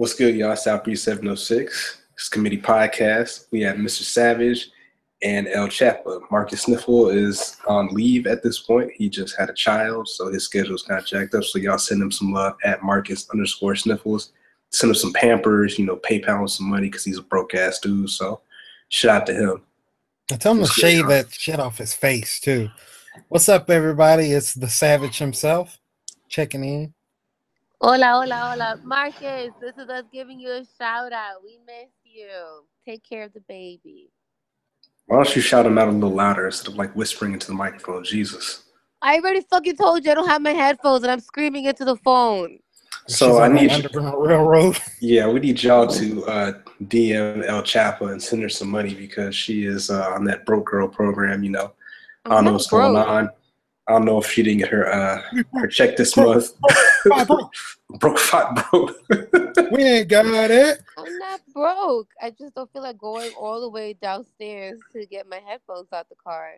What's good, y'all? Southbreeze 706. It's oh Committee Podcast. We have Mr. Savage and Elle Chappa. Marcus Sniffle is on leave at this point. He just had a child, so his schedule's kind of jacked up. So y'all send him some love at Marcus underscore Sniffles. Send him some Pampers, you know, PayPal him some money because he's a broke ass dude. So shout out to him. I tell him to shave that shit off his face too. What's up, everybody? It's the Savage himself checking in. Hola, hola, hola. Marcus, this is us giving you a shout out. We miss you. Take care of the baby. Why don't you shout him out a little louder instead of like whispering into the microphone? Jesus. I already fucking told you I don't have my headphones and I'm screaming into the phone. So I need Underground Railroad. Yeah, we need y'all to uh, DM Elle Chappa and send her some money because she is uh, on that broke girl program. You know, I don't know what's going on. I don't know if she didn't get her uh, her check this month. broke. broke, five, broke. we ain't got it. I'm not broke. I just don't feel like going all the way downstairs to get my headphones out the car.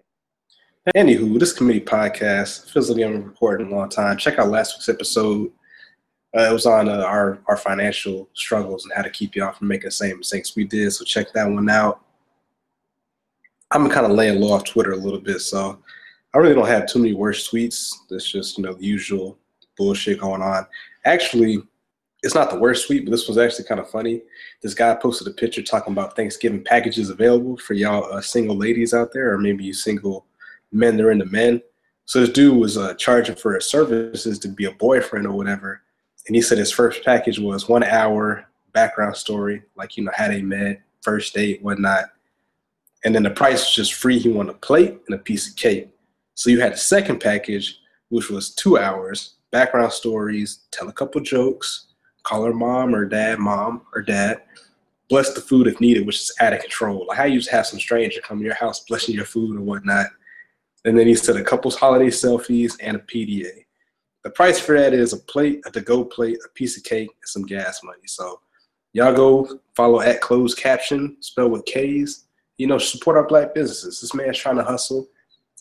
Anywho, this committee podcast feels like we haven't recorded a long time. Check out last week's episode. Uh, it was on uh, our our financial struggles and how to keep y'all from making the same mistakes we did. So check that one out. I'm kind of laying low off Twitter a little bit, so I really don't have too many worse tweets. That's just you know the usual bullshit going on. Actually, it's not the worst tweet, but this was actually kind of funny. This guy posted a picture talking about Thanksgiving packages available for y'all uh, single ladies out there, or maybe you single men that are into men. So this dude was uh, charging for his services to be a boyfriend or whatever, and he said his first package was one hour background story, like you know how they met, first date, whatnot, and then the price was just free. He wanted a plate and a piece of cake. So you had the second package, which was two hours, background stories, tell a couple jokes, call her mom or dad, mom or dad, bless the food if needed, which is out of control. Like how you just have some stranger come to your house blessing your food and whatnot. And then he said a couple's holiday selfies and a PDA. The price for that is a plate, a to-go plate, a piece of cake, and some gas money. So y'all go follow at closed caption, spell with K's. You know, support our black businesses. This man's trying to hustle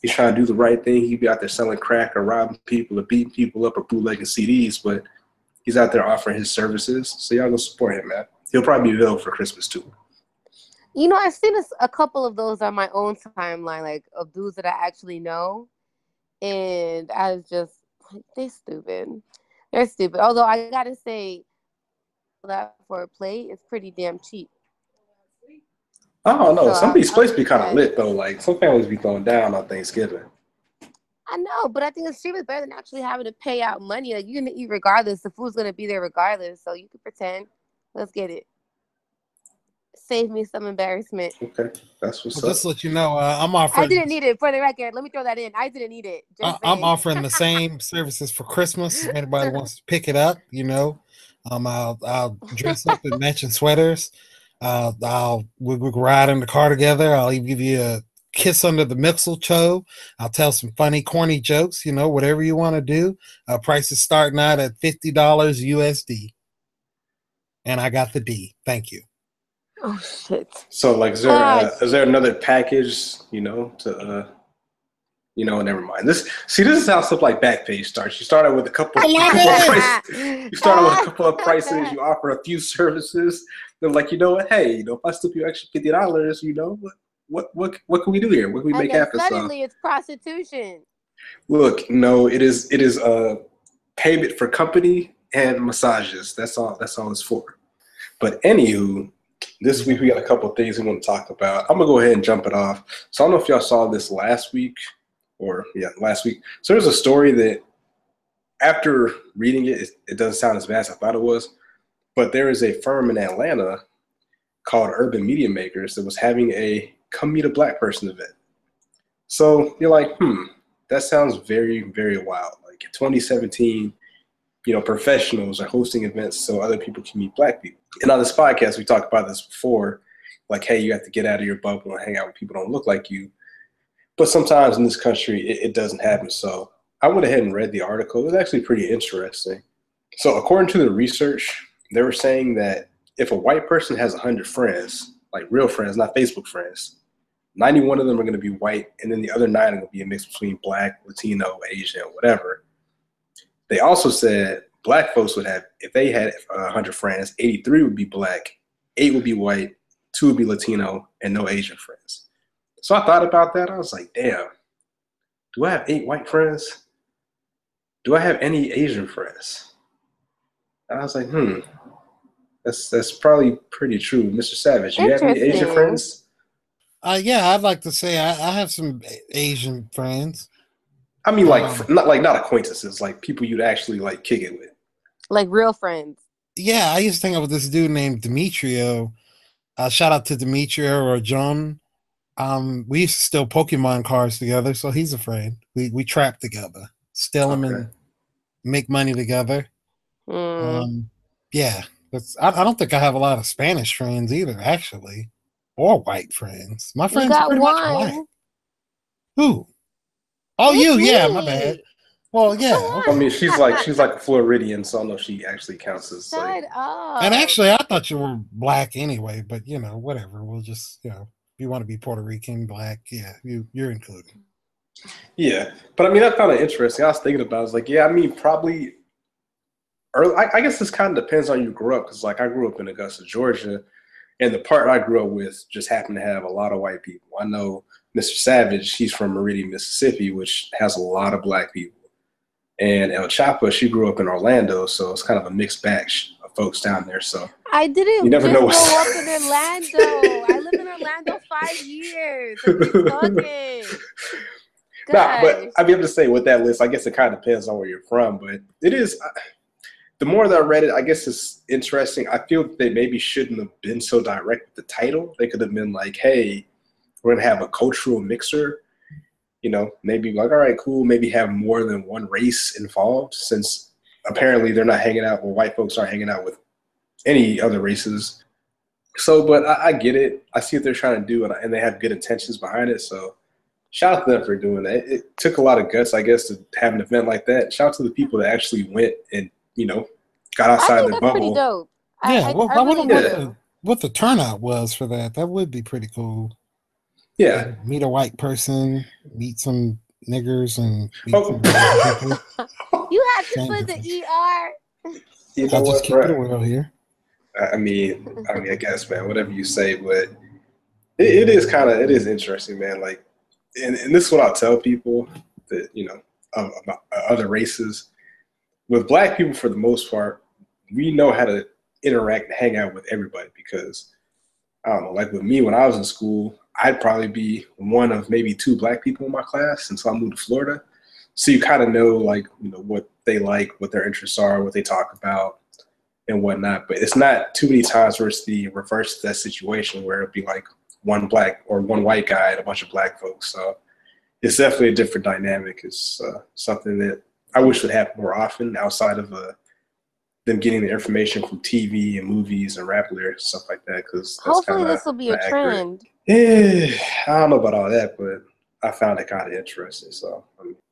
he's trying to do the right thing. He'd be out there selling crack or robbing people or beating people up or bootlegging CDs, but he's out there offering his services. So y'all go support him, man. He'll probably be available for Christmas too. You know, I've seen a couple of those on my own timeline, like of dudes that I actually know, and I was just like, they're stupid. They're stupid. Although I gotta say, that for a plate is pretty damn cheap. I don't know. So some of these places be kind of lit though. Like some families be going down on Thanksgiving. I know, but I think it's stream is better than actually having to pay out money. Like you're gonna eat regardless. The food's gonna be there regardless. So you can pretend. Let's get it. Save me some embarrassment. Okay, that's what's well, up. Just let you know, uh, I'm offering. I didn't need it for the record. Let me throw that in. I didn't need it. I, am offering the same services for Christmas. If anybody wants to pick it up, you know, um, I'll I'll dress up in matching sweaters. Uh, I'll we we ride in the car together. I'll even give you a kiss under the mistletoe. I'll tell some funny, corny jokes. You know, whatever you want to do. Uh, prices starting out at fifty dollars USD, and I got the D. Thank you. Oh shit! So, like, is there uh, is there another package? You know, to uh, you know, never mind. This see, this is how stuff like Backpage starts. You start out with a couple, couple of prices. You start out with a couple of prices. You offer a few services. They're like, you know what? Hey, you know, if I slip you extra fifty dollars, you know, what, what, what, what can we do here? What can we and make happen? Suddenly, so, it's prostitution. Look, no, it is. It is a payment for company and massages. That's all. That's all it's for. But anywho, this week we got a couple of things we want to talk about. I'm gonna go ahead and jump it off. So I don't know if y'all saw this last week or yeah, last week. So there's a story that after reading it, it, it doesn't sound as bad as I thought it was. But there is a firm in Atlanta called Urban Media Makers that was having a come meet a black person event. So you're like, hmm, that sounds very, very wild. Like in 2017, you know, professionals are hosting events so other people can meet black people. And on this podcast, we talked about this before, like, hey, you have to get out of your bubble and hang out with people don't look like you. But sometimes in this country, it, it doesn't happen. So I went ahead and read the article. It was actually pretty interesting. So according to the research, they were saying that if a white person has 100 friends, like real friends, not Facebook friends, 91 of them are going to be white, and then the other nine are going to be a mix between black, Latino, Asian, whatever. They also said black folks would have if they had hundred friends, eighty three would be black, eight would be white, two would be Latino, and no Asian friends. So I thought about that. I was like, damn, do I have eight white friends? Do I have any Asian friends? And I was like, hmm, that's that's probably pretty true, Mr. Savage. You have any Asian friends? Uh, yeah, I'd like to say I, I have some Asian friends. I mean, like um, not like not acquaintances, like people you'd actually like kick it with, like real friends. Yeah, I used to hang out with this dude named Demetrio. Uh, shout out to Demetrio or John. Um, we used to steal Pokemon cards together, so he's a friend. We we trap together, steal them okay. and make money together. Mm. Um, yeah, that's. I, I, don't think I have a lot of Spanish friends either, actually, or white friends. My friends are pretty one. much white. Who? Oh, it's you? Me. Yeah, my bad. Well, yeah. I mean, she's like she's like a Floridian, so I don't know if she actually counts as. Like... And actually, I thought you were black anyway, but you know, whatever. We'll just you know, if you want to be Puerto Rican, black, yeah, you you're included. Yeah, but I mean, I found it interesting. I was thinking about. It. I was like, yeah, I mean, probably. Early, I, I guess this kind of depends on you grew up, because like I grew up in Augusta, Georgia, and the part I grew up with just happened to have a lot of white people. I know Mr. Savage, he's from Meridian, Mississippi, which has a lot of black people. And Elle Chappa, she grew up in Orlando, so it's kind of a mixed batch of folks down there. So I didn't you never know grow up in Orlando. I Orlando five years. nah, but I mean, I'm just saying with that list, I guess it kind of depends on where you're from, but it is. The more that I read it, I guess it's interesting. I feel they maybe shouldn't have been so direct with the title. They could have been like, "Hey, we're gonna have a cultural mixer." you know, maybe like, all right, cool, maybe have more than one race involved since apparently they're not hanging out, or white folks aren't hanging out with any other races. So, but I, I get it. I see what they're trying to do, and, and, they have good intentions behind it. So, shout out to them for doing that. It, it, took a lot of guts, I guess, to have an event like that. Shout out to the people that actually went and you know got outside the bubble. Pretty dope. Yeah, I, well, I, I really wonder what the, what the turnout was for that. That would be pretty cool. Yeah. Meet a white person, meet some niggers, and oh. you have to put the ER. You know I'll just keep right. it real here. I mean, I mean, I guess, man, whatever you say, but it, it is kind of, it is interesting, man. Like, and, and this is what I'll tell people that, you know, um, about uh, other races. With black people, for the most part, we know how to interact and hang out with everybody because, I don't know, like with me when I was in school, I'd probably be one of maybe two black people in my class until I moved to Florida. So you kind of know like you know what they like, what their interests are, what they talk about, and whatnot. But it's not too many times where it's the reverse of that situation where it'd be like one black or one white guy and a bunch of black folks. So it's definitely a different dynamic. It's uh, something that I wish would happen more often outside of uh, them getting the information from TV and movies and rap lyrics stuff like that. Because hopefully this will be a accurate. trend. Yeah, I don't know about all that, but I found it kind of interesting. So.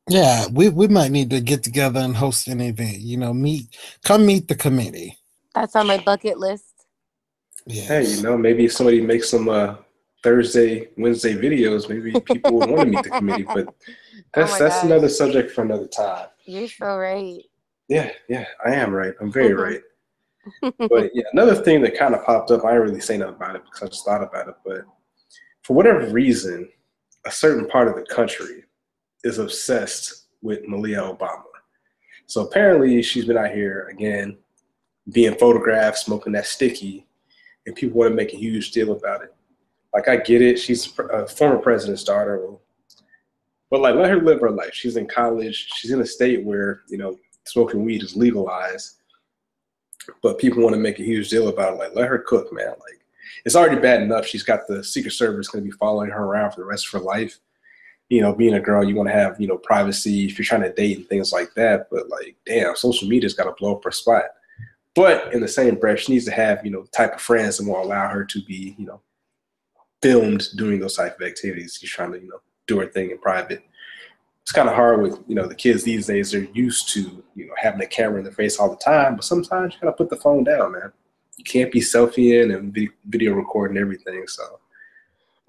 Yeah, we, we might need to get together and host an event. You know, meet, come meet the committee. That's on my bucket list. Yeah. Hey, you know, maybe if somebody makes some uh, Thursday, Wednesday videos, maybe people would want to meet the committee. But that's oh that's gosh. another subject for another time. You're so right. Yeah, yeah, I am right. I'm very mm-hmm. right. but yeah, another thing that kind of popped up, I didn't really say nothing about it because I just thought about it, but for whatever reason, a certain part of the country is obsessed with Malia Obama. So apparently, she's been out here again, being photographed, smoking that sticky, and people want to make a huge deal about it. Like, I get it. She's a former president's daughter. But, like, let her live her life. She's in college. She's in a state where, you know, smoking weed is legalized. But people want to make a huge deal about it. Like, let her cook, man. Like, it's already bad enough. She's got the Secret Service going to be following her around for the rest of her life. You know, being a girl, you want to have you know privacy if you're trying to date and things like that. But like, damn, social media's got to blow up her spot. But in the same breath, she needs to have you know type of friends that will allow her to be you know filmed doing those type of activities. She's trying to you know do her thing in private. It's kind of hard with you know the kids these days. They're used to you know having a camera in their face all the time, but sometimes you gotta put the phone down, man you can't be selfieing and video recording everything. So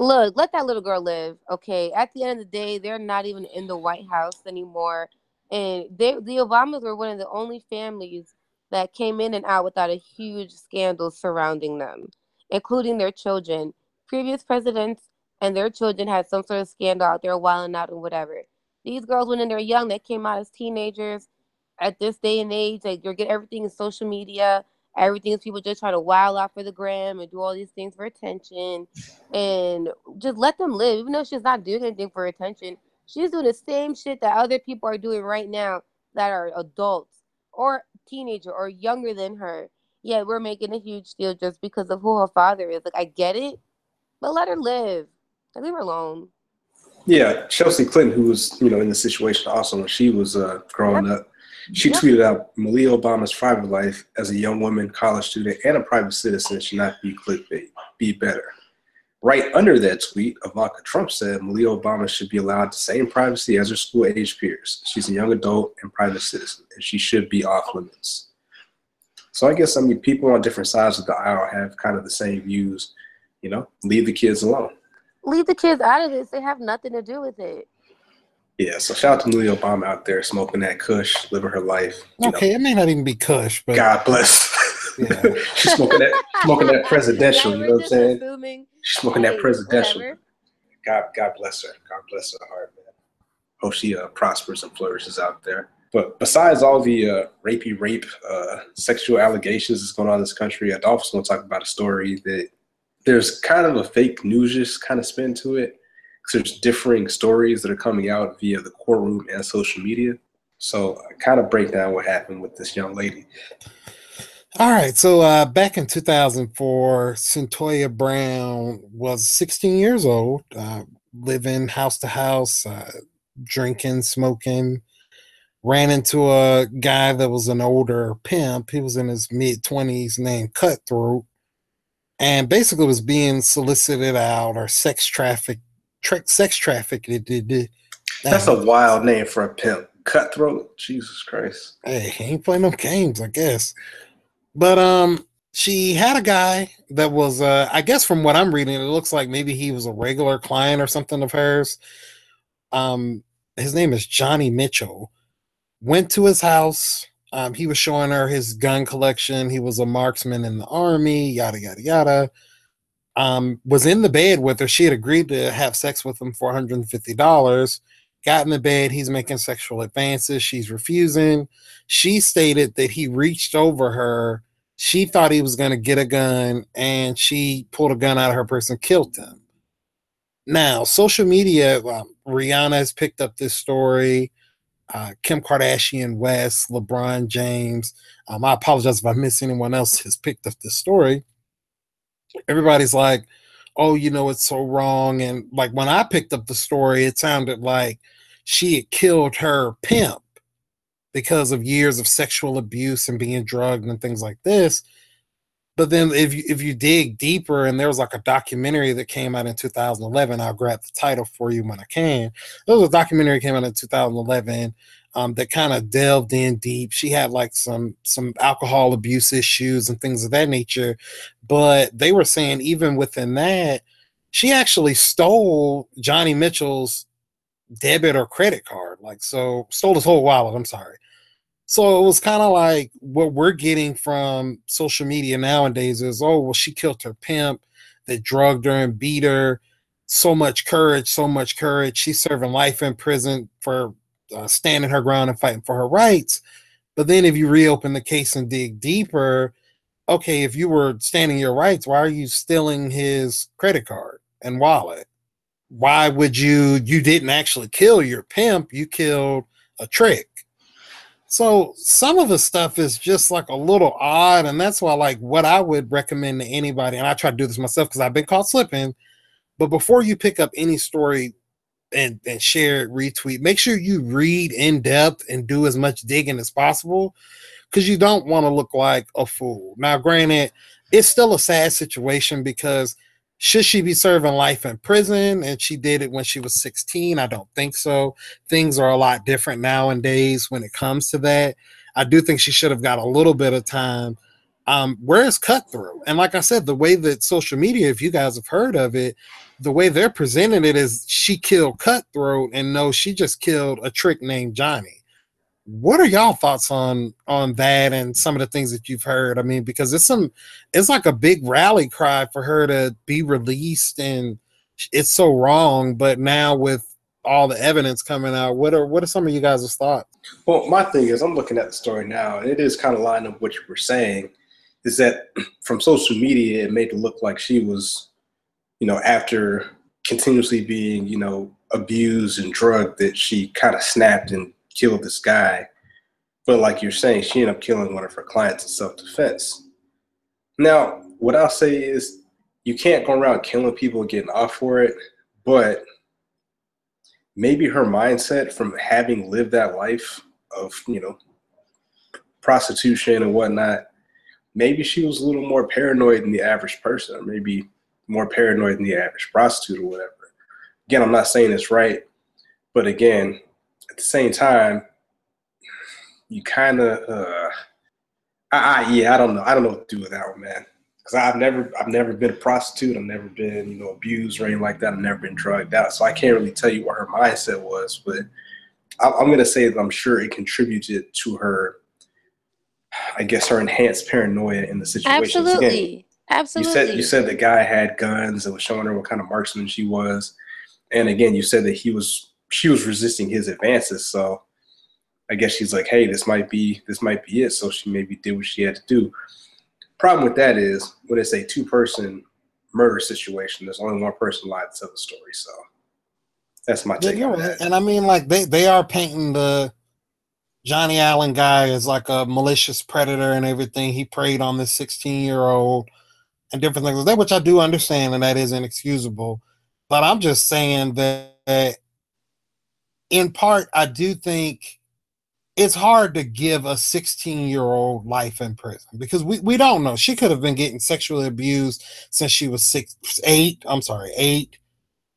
look, let that little girl live. Okay. At the end of the day, they're not even in the White House anymore. And they, the Obamas were one of the only families that came in and out without a huge scandal surrounding them, including their children. Previous presidents and their children had some sort of scandal out there, wilding out and whatever. These girls, when they're young, they came out as teenagers. At this day and age, like you're getting everything in social media. Everything is people just trying to wild out for the gram and do all these things for attention, and just let them live. Even though she's not doing anything for attention, she's doing the same shit that other people are doing right now that are adults or teenager or younger than her. Yeah, we're making a huge deal just because of who her father is. Like, I get it, but let her live. leave her alone. Yeah, Chelsea Clinton, who was you know in the situation also when she was uh, growing up, she yep. tweeted out Malia Obama's private life as a young woman, college student, and a private citizen should not be clickbait. Be better. Right under that tweet, Ivanka Trump said Malia Obama should be allowed the same privacy as her school age peers. She's a young adult and private citizen, and she should be off limits. So I guess I mean people on different sides of the aisle have kind of the same views. You know, leave the kids alone. Leave the kids out of this. They have nothing to do with it. Yeah, so shout out to Malia Obama out there smoking that Kush, living her life. Okay, know. it may not even be Kush, but God bless. Yeah. She's smoking that, smoking that presidential. You know what I'm saying? Assuming, She's smoking hey, that presidential. Whatever. God, God bless her. God bless her heart, man. Hope she uh, prospers and flourishes out there. But besides all the uh, rapey rape, uh, sexual allegations that's going on in this country, Adolphus going to talk about a story that there's kind of a fake news kind of spin to it. There's differing stories that are coming out via the courtroom and social media. So I kind of break down what happened with this young lady. All right. So uh, back in 2004, Cyntoia Brown was 16 years old, uh, living house to house, uh, drinking, smoking. Ran into a guy that was an older pimp. He was in his mid 20s, named Cutthroat, and basically was being solicited out or sex trafficked. Tra- sex trafficked. That's a wild name for a pimp. Cutthroat. Jesus Christ. Hey, he ain't playing no games, I guess. But um, she had a guy that was, uh, I guess, from what I'm reading, it looks like maybe he was a regular client or something of hers. Um, his name is Johnny Mitchell. Went to his house. Um, he was showing her his gun collection. He was a marksman in the army. Yada yada yada. Um, was in the bed with her. She had agreed to have sex with him for 150 dollars got in the bed. He's making sexual advances. She's refusing. She stated that he reached over her. She thought he was going to get a gun, and she pulled a gun out of her purse and killed him. Now, social media, um, Rihanna has picked up this story. Uh, Kim Kardashian West, LeBron James. Um, I apologize if I miss anyone else has picked up this story. Everybody's like, oh, you know, it's so wrong. And like when I picked up the story, it sounded like she had killed her pimp because of years of sexual abuse and being drugged and things like this. But then if you if you dig deeper and there was like a documentary that came out in 2011, I'll grab the title for you when I can. There was a documentary came out in 2011 um, that kind of delved in deep. She had like some some alcohol abuse issues and things of that nature, but they were saying even within that, she actually stole Johnny Mitchell's debit or credit card. Like so, stole his whole wallet. I'm sorry. So it was kind of like what we're getting from social media nowadays is, oh well, she killed her pimp that drugged her and beat her. So much courage, so much courage. She's serving life in prison for uh, standing her ground and fighting for her rights. But then if you reopen the case and dig deeper, okay, if you were standing your rights, why are you stealing his credit card and wallet? Why would you? You didn't actually kill your pimp, you killed a trick. So some of the stuff is just like a little odd, and that's why, like, what I would recommend to anybody, and I try to do this myself because I've been caught slipping. But before you pick up any story and, and share retweet. Make sure you read in depth and do as much digging as possible because you don't want to look like a fool. Now, granted, it's still a sad situation because should she be serving life in prison and she did it when she was 16? I don't think so. Things are a lot different nowadays when it comes to that. I do think she should have got a little bit of time. Um, where is Cutthroat? And like I said, the way that social media, if you guys have heard of it, the way they're presenting it is she killed Cutthroat, and no, she just killed a trick named Johnny. what are y'all thoughts on on that and some of the things that you've heard? I mean, because it's some it's like a big rally cry for her to be released and it's so wrong, but now with all the evidence coming out, what are what are some of you guys' thoughts? Well, my thing is I'm looking at the story now, and it is kind of lined up what you were saying, is that from social media it made it look like she was, you know, after continuously being, you know, abused and drugged that she kind of snapped and killed this guy. But like you're saying, she ended up killing one of her clients in self defense. Now, what I'll say is you can't go around killing people and getting off for it, but maybe her mindset from having lived that life of, you know, prostitution and whatnot, maybe she was a little more paranoid than the average person, or maybe more paranoid than the average prostitute or whatever. Again, I'm not saying it's right, but again, at the same time, you kind of, uh, I, I, yeah, I don't know. I don't know what to do with that one, man. Because I've never, I've never been a prostitute. I've never been, you know, abused or anything like that. I've never been drugged out, so I can't really tell you what her mindset was. But I, I'm gonna say that I'm sure it contributed to her, I guess, her enhanced paranoia in the situation. Absolutely. Again, Absolutely. You said you said the guy had guns and was showing her what kind of marksman she was, and again, you said that he was she was resisting his advances. So I guess she's like, hey, this might be this might be it. So she maybe did what she had to do. Problem with that is when it's a two person murder situation, there's only one person allowed to tell the story. So that's my take. Yeah, and I mean, like they they are painting the Johnny Allen guy is like a malicious predator and everything. He preyed on this 16 year old and different things like that, which I do understand, and that is inexcusable. But I'm just saying that in part, I do think it's hard to give a 16 year old life in prison because we, we don't know. She could have been getting sexually abused since she was six, eight, I'm sorry, eight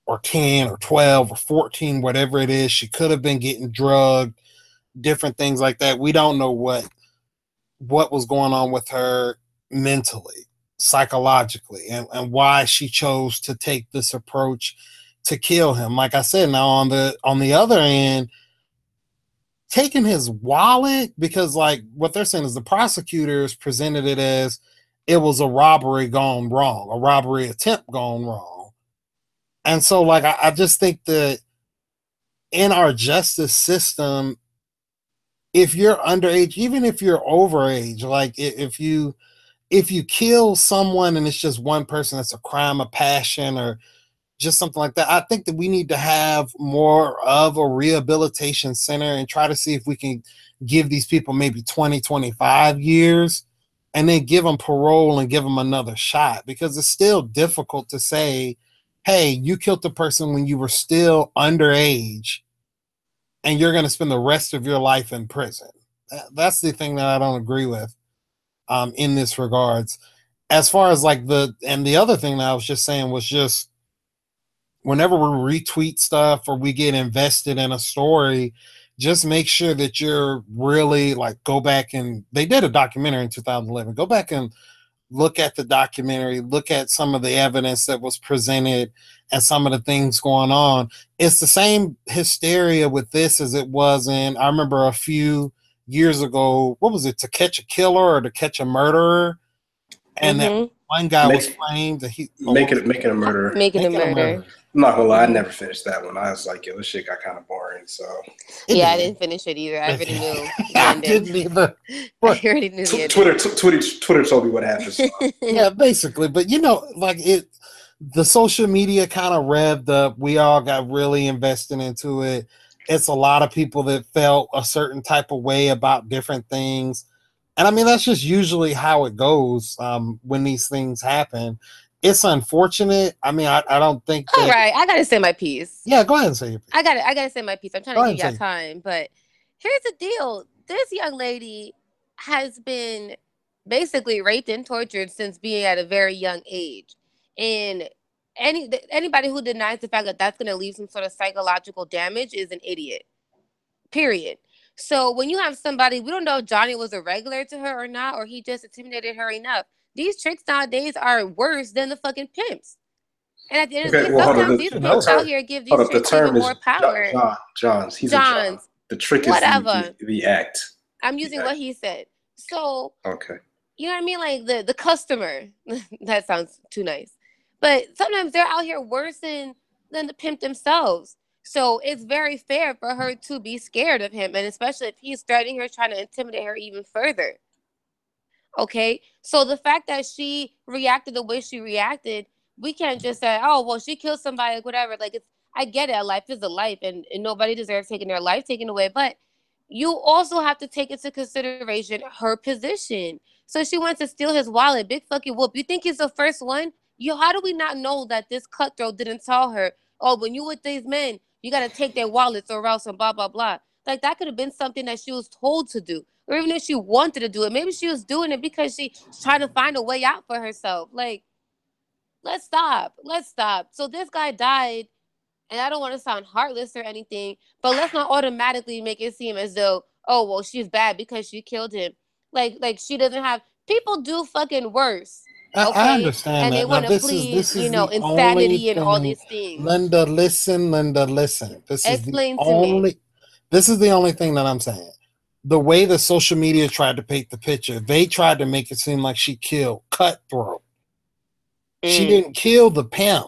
or 10 or 12 or 14, whatever it is. She could have been getting drugged, different things like that. We don't know what what was going on with her mentally, psychologically, and, and why she chose to take this approach to kill him. Like I said, now on the on the other end, taking his wallet because like what they're saying is the prosecutors presented it as it was a robbery gone wrong, a robbery attempt gone wrong. And so like I, I just think that in our justice system, if you're underage, even if you're overage, like if you if you kill someone and it's just one person, that's a crime of passion or just something like that. I think that we need to have more of a rehabilitation center and try to see if we can give these people maybe 20, 25 years and then give them parole and give them another shot because it's still difficult to say, hey, you killed the person when you were still underage and you're going to spend the rest of your life in prison. That's the thing that I don't agree with um, in this regards. As far as like the, and the other thing that I was just saying was just, whenever we retweet stuff or we get invested in a story, just make sure that you're really like go back and they did a documentary in 2011. Go back and look at the documentary, look at some of the evidence that was presented and some of the things going on. It's the same hysteria with this as it was in I remember a few years ago, what was it, to catch a killer or to catch a murderer? And mm-hmm. that one guy Make, was claimed that he oh, making it making a murder. Making, making a murder. A murder. I'm not gonna lie, I never finished that one. I was like, yo, this shit got kind of boring. So yeah, I didn't finish it either. I already knew. I didn't either. I already knew. T- Twitter, t- Twitter, Twitter told me what happened. So. yeah, basically. But you know, like it, the social media kind of revved up. We all got really invested into it. It's a lot of people that felt a certain type of way about different things. And I mean, that's just usually how it goes um, when these things happen it's unfortunate. I mean, I, I don't think. That, All right, I gotta say my piece. Yeah, go ahead and say your piece. I got I gotta say my piece. I'm trying go to give you time, but here's the deal: this young lady has been basically raped and tortured since being at a very young age, and any anybody who denies the fact that that's going to leave some sort of psychological damage is an idiot. Period. So when you have somebody, we don't know if Johnny was a regular to her or not, or he just intimidated her enough these tricks nowadays are worse than the fucking pimps. And at the end okay, of the day, well, sometimes these pimps out here give these tricks even more power. John, Johns, he's Johns. The trick Whatever. is the, the, the act. I'm using Yeah. what he said. So Okay. you know what I mean? Like the the customer. that sounds too nice. But sometimes they're out here worse than than the pimp themselves. So it's very fair for her to be scared of him, and especially if he's threatening her, trying to intimidate her even further. Okay, so the fact that she reacted the way she reacted, we can't just say, "Oh, well, she killed somebody," like whatever. Like it's, I get it. Life is a life, and, and nobody deserves taking their life taken away. But you also have to take into consideration her position. So she wants to steal his wallet. Big fucking whoop. You think he's the first one? You how do we not know that this cutthroat didn't tell her, oh, when you with these men, you gotta take their wallets or else and blah blah blah. Like that could have been something that she was told to do. Or even if she wanted to do it, maybe she was doing it because she's trying to find a way out for herself. Like, let's stop. Let's stop. So this guy died, and I don't want to sound heartless or anything, but let's not automatically make it seem as though, oh well, she's bad because she killed him. Like, like she doesn't have people do fucking worse. I, Okay, I understand and that. they want to this is you know, insanity only and all these things. Linda, listen, Linda, listen. This is the to me. only. This is the only thing that I'm saying. The way the social media tried to paint the picture, they tried to make it seem like she killed Cutthroat. She Mm, didn't kill the pimp.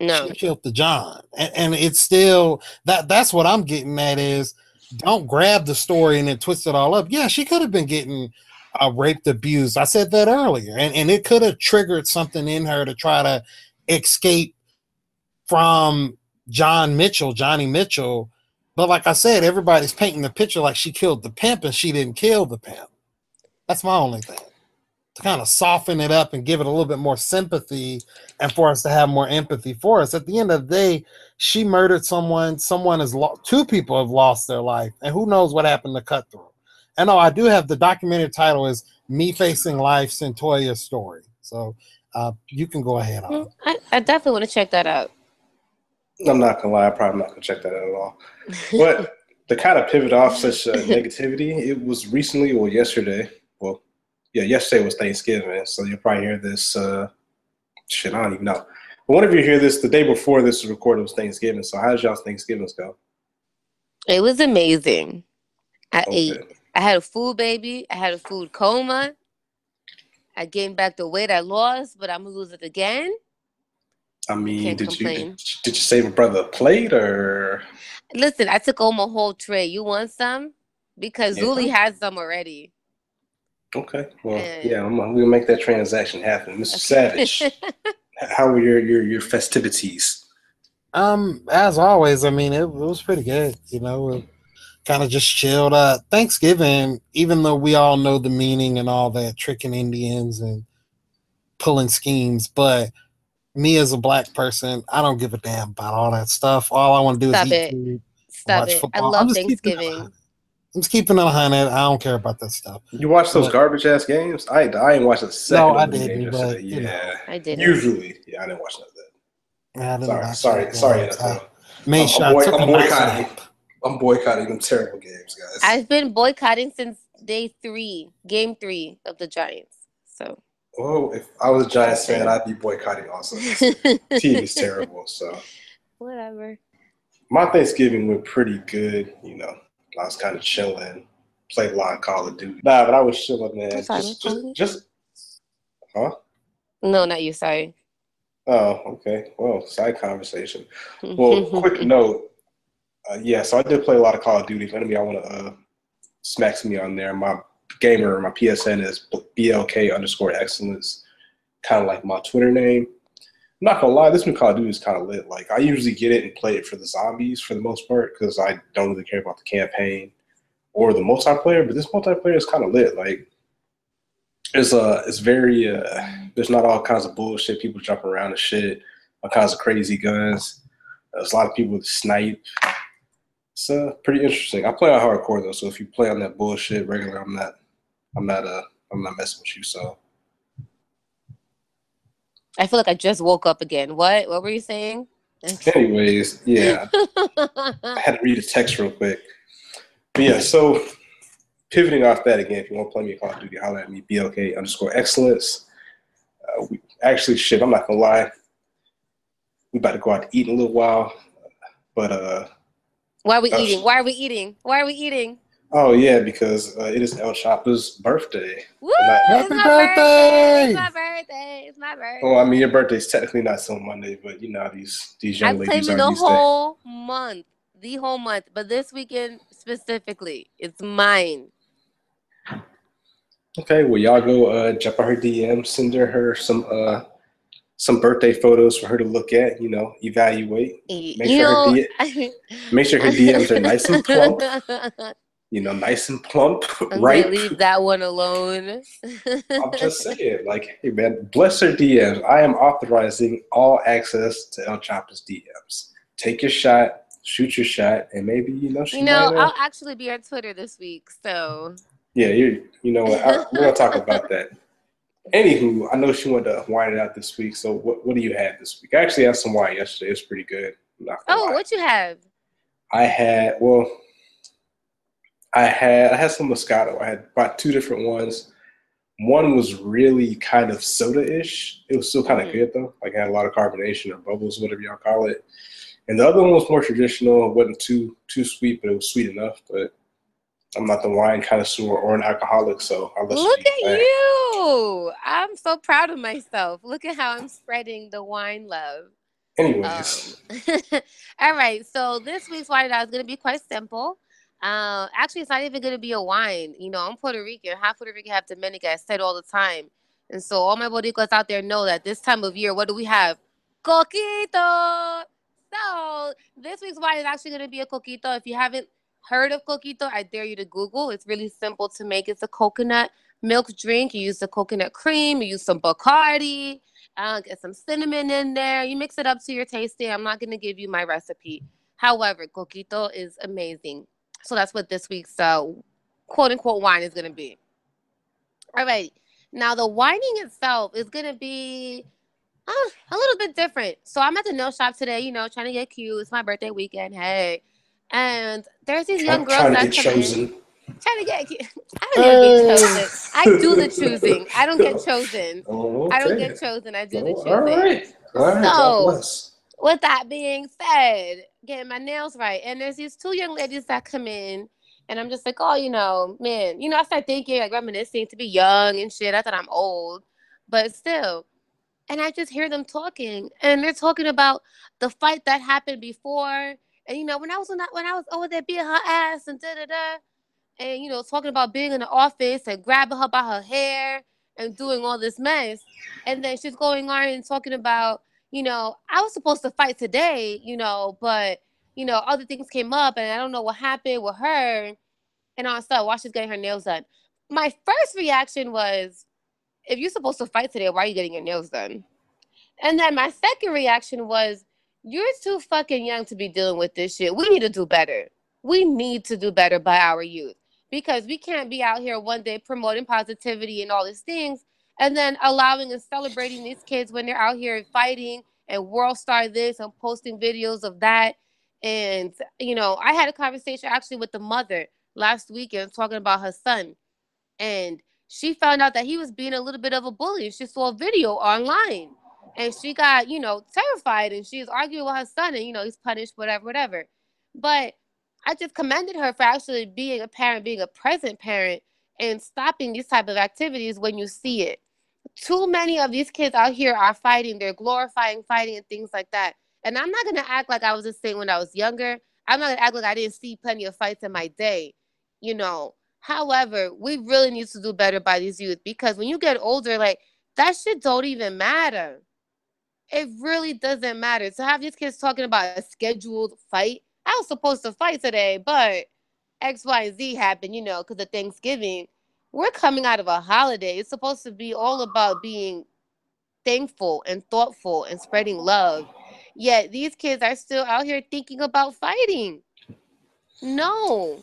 no. She killed the John, and, and it's still that. That's what I'm getting at is don't grab the story and then twist it all up. Yeah, she could have been getting uh, raped, abused. I said that earlier, and and it could have triggered something in her to try to escape from John Mitchell, Johnny Mitchell. But like I said, everybody's painting the picture like she killed the pimp and she didn't kill the pimp. That's my only thing. To kind of soften it up and give it a little bit more sympathy and for us to have more empathy for us. At the end of the day, she murdered someone. Someone has lost, two people have lost their life. And who knows what happened to Cutthroat. And oh, I do have the documentary title is Me Facing Life, Cyntoia's Story. So uh, you can go ahead on. Mm, I, I definitely want to check that out. I'm not gonna lie, I'm probably not gonna check that out at all. But to kind of pivot off such uh, negativity, it was recently or yesterday. Well, yeah, yesterday was Thanksgiving, so you'll probably hear this. Uh, shit, I don't even know. But whenever you hear this, the day before this was recorded was Thanksgiving. So how's y'all's Thanksgivings go? it was amazing. I ate. Okay. I had a food baby. I had a food coma. I gained back the weight I lost, but I'm gonna lose it again. I mean, Can't did you complain. did you save a brother a plate or? Listen, I took home a whole tray. You want some? Because Yeah. Zuli has some already. Okay, well, Yeah. yeah, I'm, we'll make that transaction happen, Mr. Savage. how were your your your festivities? Um, as always, I mean, it, it was pretty good. You know, kind of just chilled. Uh, Thanksgiving, even though we all know the meaning and all that, tricking Indians and pulling schemes, but me as a black person, I don't give a damn about all that stuff. All I want to do Stop is eat it. food. Stop watch it. I football. I'm love just keeping it Thanksgiving. I'm just keeping it a hundred. I don't care about that stuff. You watch those But- garbage ass games? I I ain't watched a second. No, I of the game didn't, yesterday. but, you know. yeah, I did. usually, yeah, I didn't watch none of that. I didn't Sorry, watch sorry, that. sorry. I NFL. made I'm- sure I'm I boy- took I'm nice boycotting. I'm boycotting them terrible games, guys. I've been boycotting since day three, game three of the Giants. So oh, if I was a Giants fan, I'd be boycotting also. Team is terrible. So whatever. my Thanksgiving went pretty good. You know, I was kind of chilling, played a lot of Call of Duty. Nah, but I was chilling, man. Sorry, Just, just, just, huh? No, not you. Sorry. Oh, okay. Well, side conversation. Well, quick note. Uh, yeah, so I did play a lot of Call of Duty. If anybody want to uh, smacks me on there, my gamer, my PSN is BLK underscore excellence, kind of like my Twitter name. I'm not gonna lie, this new Call of Duty is kind of lit. Like I usually get it and play it for the zombies for the most part because I don't really care about the campaign or the multiplayer. But this multiplayer is kind of lit. Like it's uh, it's very uh, there's not all kinds of bullshit. People jumping around and shit, all kinds of crazy guns. There's a lot of people that snipe. It's uh, pretty interesting. I play on hardcore though, so if you play on that bullshit regular, I'm not, I'm not, uh, I'm not messing with you. So I feel like I just woke up again. What? What were you saying? Anyways, yeah, I had to read a text real quick. But yeah, so pivoting off that again, if you want to play me Call of Duty, holler at me, BLK underscore excellence. Uh, we, actually, shit, I'm not gonna lie. We about to go out to eat in a little while, but uh, Why are we Oh, eating? Why are we eating? Why are we eating? Oh yeah, because uh, it is Elle Chappa's birthday. Woo! Happy it's my birthday! It's my birthday! It's my birthday! Well, I mean, your birthday's technically not till Monday, but you know how these these I young claim ladies it are the these days. whole month, the whole month, but this weekend specifically, it's mine. Okay, well, y'all go uh, jump on her DM, send her, her some uh some birthday photos for her to look at. You know, evaluate. Make you sure her know, D- Make sure her DMs are nice and plump. You know, nice and plump, right? leave that one alone. I'm just saying, like, hey man, bless her DMs. I am authorizing all access to Elle Chappa's DMs. Take your shot, shoot your shot, and maybe you know she you know. Uh, I'll actually be on Twitter this week, so yeah, you you know what? I, we're gonna talk about that. Anywho, I know she wanted to wine it out this week. So what what do you have this week? I actually had some wine yesterday. It's pretty good. I'm not gonna oh, lie. what you have? I had well, I had I had some Moscato. I had bought two different ones. One was really kind of soda-ish. It was still kind of Mhm. good though. Like it had a lot of carbonation or bubbles, whatever y'all call it. And the other one was more traditional. It wasn't too too sweet, but it was sweet enough. But I'm not the wine connoisseur or an alcoholic, so I'll let Look you. at plan. You! I'm so proud of myself. Look at how I'm spreading the wine love. Anyways, Um, all right, so this week's wine is going to be quite simple. Uh, actually, it's not even going to be a wine. You know, I'm Puerto Rican. Half Puerto Rican, half Dominican. I said all the time. And so all my Boricuas out there know that this time of year, what do we have? Coquito! So this week's wine is actually going to be a coquito. If you haven't heard of coquito, I dare you to Google. It's really simple to make. It's a coconut milk drink. You use the coconut cream. You use some Bacardi. Uh, get some cinnamon in there. You mix it up to your tasting. I'm not going to give you my recipe. However, coquito is amazing. So that's what this week's uh, quote unquote wine is going to be. All right. Now, the whining itself is going to be uh, a little bit different. So I'm at the nail shop today, you know, trying to get cute. It's my birthday weekend. Hey. And there's these young trying, girls that come in chosen. Trying to get. I don't even get chosen. I do the choosing. I don't get chosen. Oh, I don't get chosen. I do the Oh, choosing. all right. All right. So- With that being said, getting my nails right, and there's these two young ladies that come in, and I'm just like, oh, you know, man, you know, I start thinking, like reminiscing to be young and shit. I thought I'm old, but still. And I just hear them talking, and they're talking about the fight that happened before, and you know, when I was when I, when I was over there beating her ass and da da da, and you know, talking about being in the office and grabbing her by her hair and doing all this mess, and then she's going on and talking about you know, I was supposed to fight today, you know, but you know, other things came up and I don't know what happened with her and all stuff while she's getting her nails done. My first reaction was, if you're supposed to fight today, why are you getting your nails done? And then my second reaction was, you're too fucking young to be dealing with this shit. We need to do better. We need to do better by our youth because we can't be out here one day promoting positivity and all these things and then allowing and celebrating these kids when they're out here fighting and world star this and posting videos of that. And you know, I had a conversation actually with the mother last weekend talking about her son, and she found out that he was being a little bit of a bully. She saw a video online, and she got you know terrified, and she was arguing with her son, and you know he's punished, whatever, whatever. But I just commended her for actually being a parent, being a present parent, and stopping these type of activities when you see it too many of these kids out here are fighting. They're glorifying fighting and things like that. And I'm not gonna act like I was the same when I was younger. I'm not gonna act like I didn't see plenty of fights in my day, you know. However, we really need to do better by these youth because when you get older, like that shit don't even matter. It really doesn't matter. To have these kids talking about a scheduled fight. I was supposed to fight today, but X, Y, and Z happened, you know, because of Thanksgiving we're coming out of a holiday. It's supposed to be all about being thankful and thoughtful and spreading love. Yet these kids are still out here thinking about fighting. No.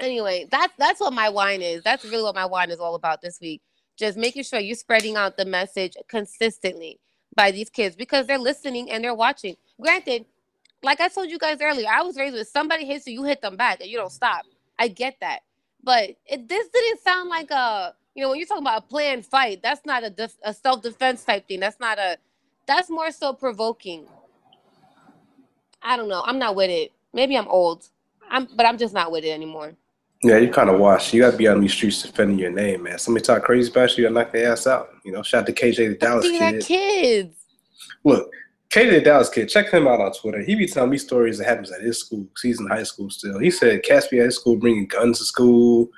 Anyway, that's that's what my wine is. That's really what my wine is all about this week. Just making sure you're spreading out the message consistently by these kids because they're listening and they're watching. Granted, like I told you guys earlier, I was raised with somebody hits you, you hit them back and you don't stop. I get that. But it this didn't sound like a you know when you're talking about a planned fight. That's not a def, a self defense type thing. That's not a that's more so provoking. I don't know. I'm not with it. Maybe I'm old. I'm, but I'm just not with it anymore. Yeah, you kind of washed. You got to be on these streets defending your name, man. Somebody talk crazy about you, you knock their ass out. You know, shout out to KJ the Dallas kid. kids. Look, KJ the Dallas kid, check him out on Twitter. He be telling me stories that happens at his school. He's in high school still. He said cats be at his school bringing guns to school.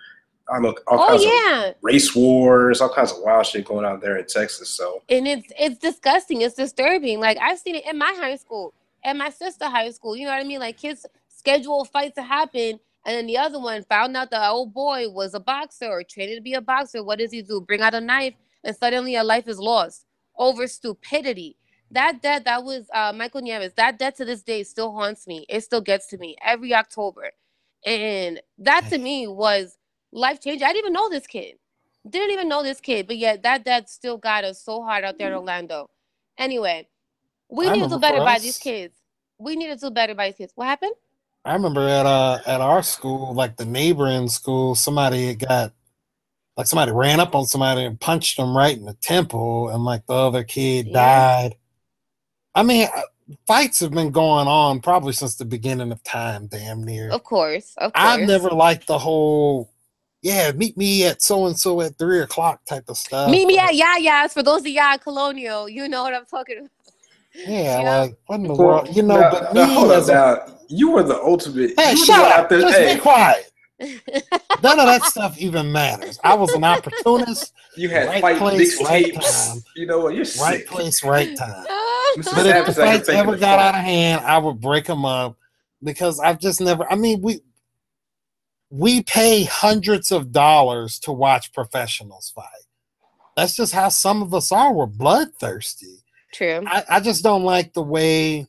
I don't know, all Oh kinds of race wars, all kinds of wild shit going on there in Texas. So and it's it's disgusting. It's disturbing. Like I've seen it in my high school, and my sister high school. You know what I mean? Like kids schedule fights to happen, and then the other one found out the old boy was a boxer or training to be a boxer. What does he do? Bring out a knife, and suddenly a life is lost over stupidity. That death that was uh, Michael Nieves. That death to this day still haunts me. It still gets to me every October, and that to me was life changing. I didn't even know this kid. Didn't even know this kid, but yet that death still got us so hard out there in Orlando. Anyway, we I need to do better by these kids. We need to do better by these kids. What happened? I remember at uh at our school, like the neighboring school, somebody got like somebody ran up on somebody and punched them right in the temple, and like the other kid Yeah. died. I mean, uh, fights have been going on probably since the beginning of time, damn near. Of course, of course. I've never liked the whole, yeah, meet me at so and so at three o'clock type of stuff. Meet me but- at Yaya's for those of y'all Colonial. You know what I'm talking about. Yeah, Yeah. like what in the world, you know? Now- but now, me hold up as a, now. You were the ultimate. hey, you shut up! out there- Just hey, be quiet. None of that stuff even matters. I was an opportunist, you had Right fight place, right mixtapes. time. You know what? You're right sick. place, right time. Mrs. But if the Savage, I can fights ever got fight. out of hand, I would break them up because I've just never. I mean, we we pay hundreds of dollars to watch professionals fight. That's just how some of us are. We're bloodthirsty. True. I, I just don't like the way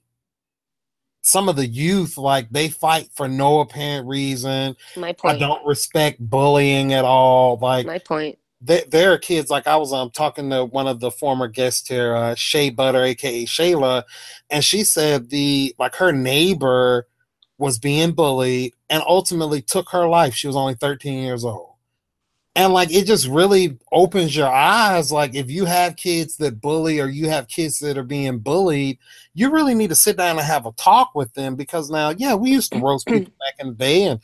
some of the youth like they fight for no apparent reason. My point. I don't respect bullying at all. Like My point. There, there are kids like I was um talking to one of the former guests here, uh, Shay Butter, aka Shayla, and she said the like her neighbor was being bullied and ultimately took her life. She was only 13 years old. And like it just really opens your eyes. Like if you have kids that bully or you have kids that are being bullied, you really need to sit down and have a talk with them because now, yeah, we used to roast people back in the day, and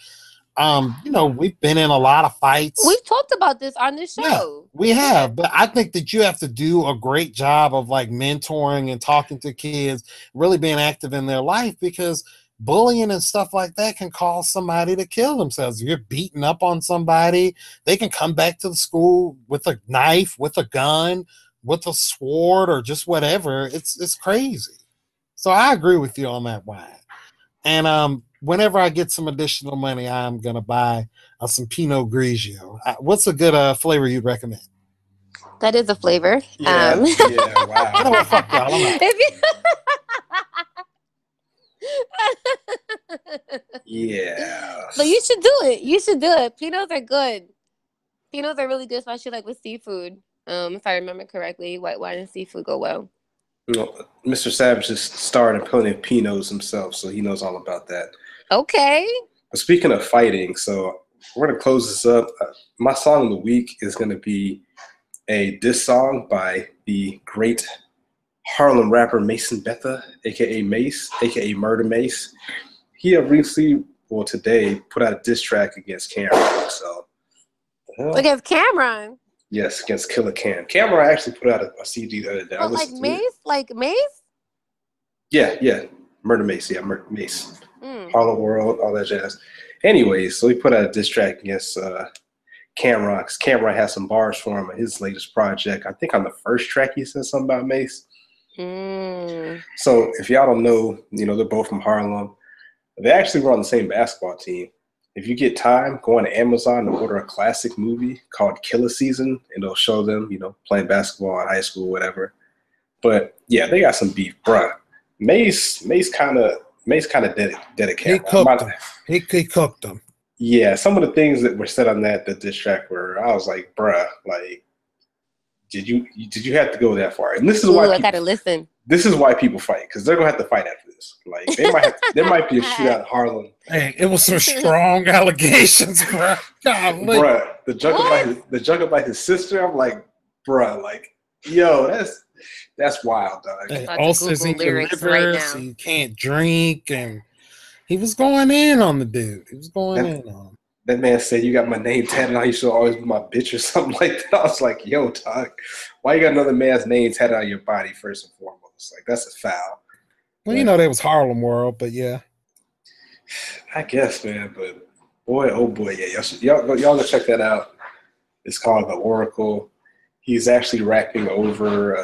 um, you know, we've been in a lot of fights. We've talked about this on this show. Yeah. We have, but I think that you have to do a great job of like mentoring and talking to kids, really being active in their life because bullying and stuff like that can cause somebody to kill themselves. If you're beating up on somebody, they can come back to the school with a knife, with a gun, with a sword, or just whatever. It's it's crazy. So I agree with you on that wine. And um, whenever I get some additional money, I'm gonna buy uh, some Pinot Grigio. Uh, what's a good uh, flavor you'd recommend? That is a flavor. Yeah, Um, yeah, You know wow. what? Fuck y'all. I'm out. if you- yeah. but you should do it. You should do it. Pinots are good. Pinots are really good, especially like with seafood. Um, if I remember correctly, white wine and seafood go well. You know, Mr. Savage has starred in plenty of Pinots himself, so he knows all about that. Okay. Speaking of fighting, so we're gonna close this up. Uh, my song of the week is gonna be a diss song by the great Harlem rapper Mason Betha, aka Mase, aka Murder Mase. He have recently, well, today put out a diss track against Cam'ron. So, well, Against Cam'ron. yes, against Killer Cam. Cam'ron actually put out a, a CD the other day. But like. Mase? Like Mase? Yeah, yeah, Murder Mase. Yeah, Murder Mase. Mm. Harlem World, all that jazz. Anyways, so he put out a diss track against uh, Cam'ron because Cam'ron has some bars for him on his latest project. I think on the first track he said something about Mase. Mm. So if y'all don't know, you know they're both from Harlem. They actually were on the same basketball team. If you get time, go on to Amazon and order a classic movie called Killer Season, and it'll show them, you know, playing basketball in high school, whatever. But yeah, they got some beef, bruh. Mase, Mase kind of, Mase kind of did did it. He Cam'ron. cooked them. He, he cooked them. Yeah, some of the things that were said on that that diss track were, I was like, bruh, like, did you did you have to go that far? And this is Ooh, why I people, gotta listen. this is why people fight because they're gonna have to fight after this. Like, they might have, there might be a shootout in Harlem, Hey, it was some strong allegations, bro. Golly. bruh. The junk about his, the junk about his sister. I'm like, bruh, like, yo, that's That's wild, dog. Hey, About to ulcers in your liver, right so you can't drink, and he was going in on the dude. He was going Yeah. in on him. That man said you got my name tatted on. You should always be my bitch or something like that. I was like, yo, dog, why you got another man's name tatted on your body first and foremost? Like that's a foul. Well, you know, there was Harlem World, but yeah. I guess, man. But boy, oh boy, yeah, y'all, should, y'all, y'all go check that out. It's called The Oracle. He's actually rapping over uh,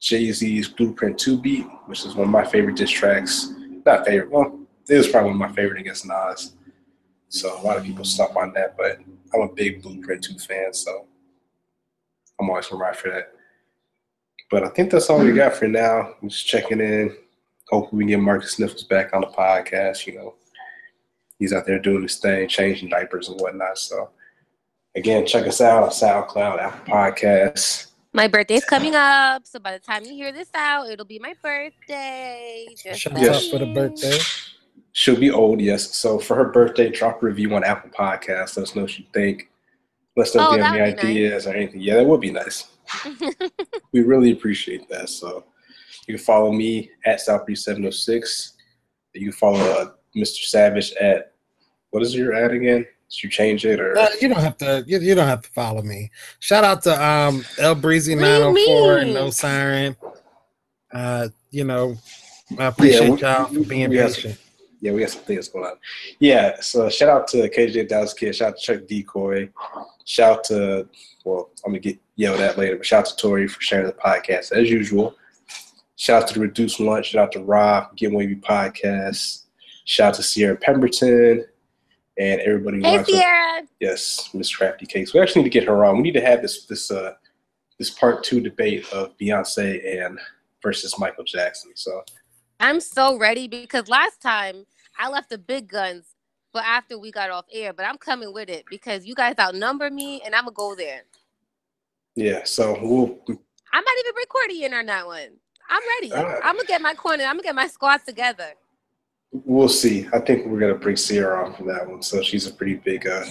Jay Z's Blueprint 2 beat, which is one of my favorite diss tracks. Not favorite, well, it was probably one of my favorite against Nas. So a lot of people stop on that, but I'm a big Blueprint 2 fan, so I'm always gonna ride for that. But I think that's all we got for now. I'm just checking in. Hopefully we can get Marcus Sniffles back on the podcast, you know he's out there doing his thing, changing diapers and whatnot. So, again, check us out on SoundCloud, Apple Podcasts. My birthday's coming up, so by the time you hear this out, it'll be my birthday. Just Shout Yes. out for the birthday. She'll be old, yes. So, for her birthday, drop a review on Apple Podcasts. Let us know what you think. Let us know Oh, if you have any would be nice. ideas or anything. Yeah, that would be nice. We really appreciate that. So, you can follow me at Southbreeze706. You can follow uh, Mr. Savage at what is your ad again? Did you change it or? Uh, you don't have to. You, you don't have to follow me. Shout out to um El Breezy What do you nine hundred four and? No Siren. Uh, you know, I appreciate we- y'all for being we have patient. Yeah, we got some things going on. Yeah, so shout out to KJ Dallas Kid, shout out to Chuck Decoy, shout out to well, I'm gonna get yelled at later, but shout out to Tori for sharing the podcast as usual. Shout out to the Reduced Lunch, shout out to Rob, Get Wavy Podcast, shout out to Sierra Pemberton and everybody hey. Sierra. Yes, Miss Crafty Cakes. We actually need to get her on. We need to have this this uh this part two debate of Beyonce and versus Michael Jackson. So I'm so ready because last time I left the big guns, but after we got off air, but I'm coming with it because you guys outnumber me and I'm gonna go there. yeah, so we'll I might even Courtney in on that one. I'm ready. Right. I'm gonna get my corner. I'm gonna get my squad together. We'll see. I think we're gonna bring Sierra on for that one. So she's a pretty big uh,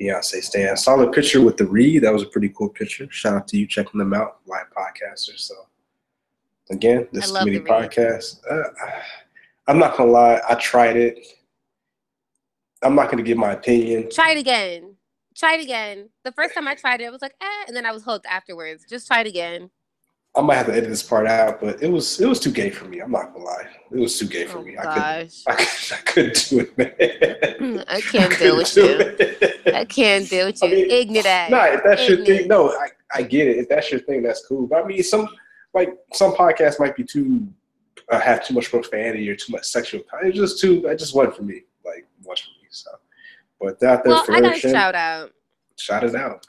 Beyonce stan. Solid picture with the Reed. That was a pretty cool picture. Shout out to you checking them out, live podcasters. So again, this I committee podcast. Uh, I'm not gonna lie. I tried it. I'm not gonna give my opinion. Try it again. Try it again. The first time I tried it, I was like, eh, and then I was hooked afterwards. Just try it again. I might have to edit this part out, but it was it was too gay for me. I'm not gonna lie. It was too gay for Oh me. I couldn't. I, couldn't- I couldn't do it, man. I can't deal with you. do it. I can't deal with I you. mean, Ignorant ass. No, if that's your thing, no, I, I get it. If that's your thing, that's cool. But I mean, some like some podcasts might be too uh, have too much profanity or too much sexual. It's just too. It just wasn't for me. Like much for me. So, but that there Well, for I got a shout out. shout it out.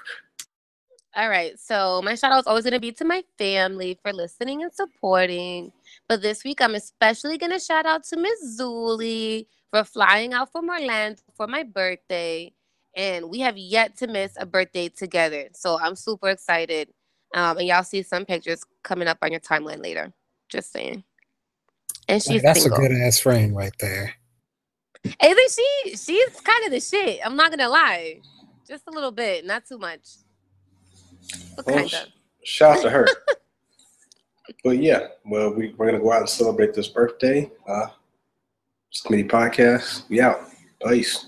All right. So my shout out is always going to be to my family for listening and supporting. But this week, I'm especially going to shout out to Miss Zuli for flying out from Orlando for my birthday. And we have yet to miss a birthday together. So I'm super excited. Um, and y'all see some pictures coming up on your timeline later. Just saying. And she's that's single. a good ass frame right there. Hey, then she she's kind of the shit. I'm not gonna lie, just a little bit, not too much, Well, kind sh- of. shout out to her. but yeah, well, we, we're gonna go out and celebrate this birthday. Uh, committee podcast. We out. Peace.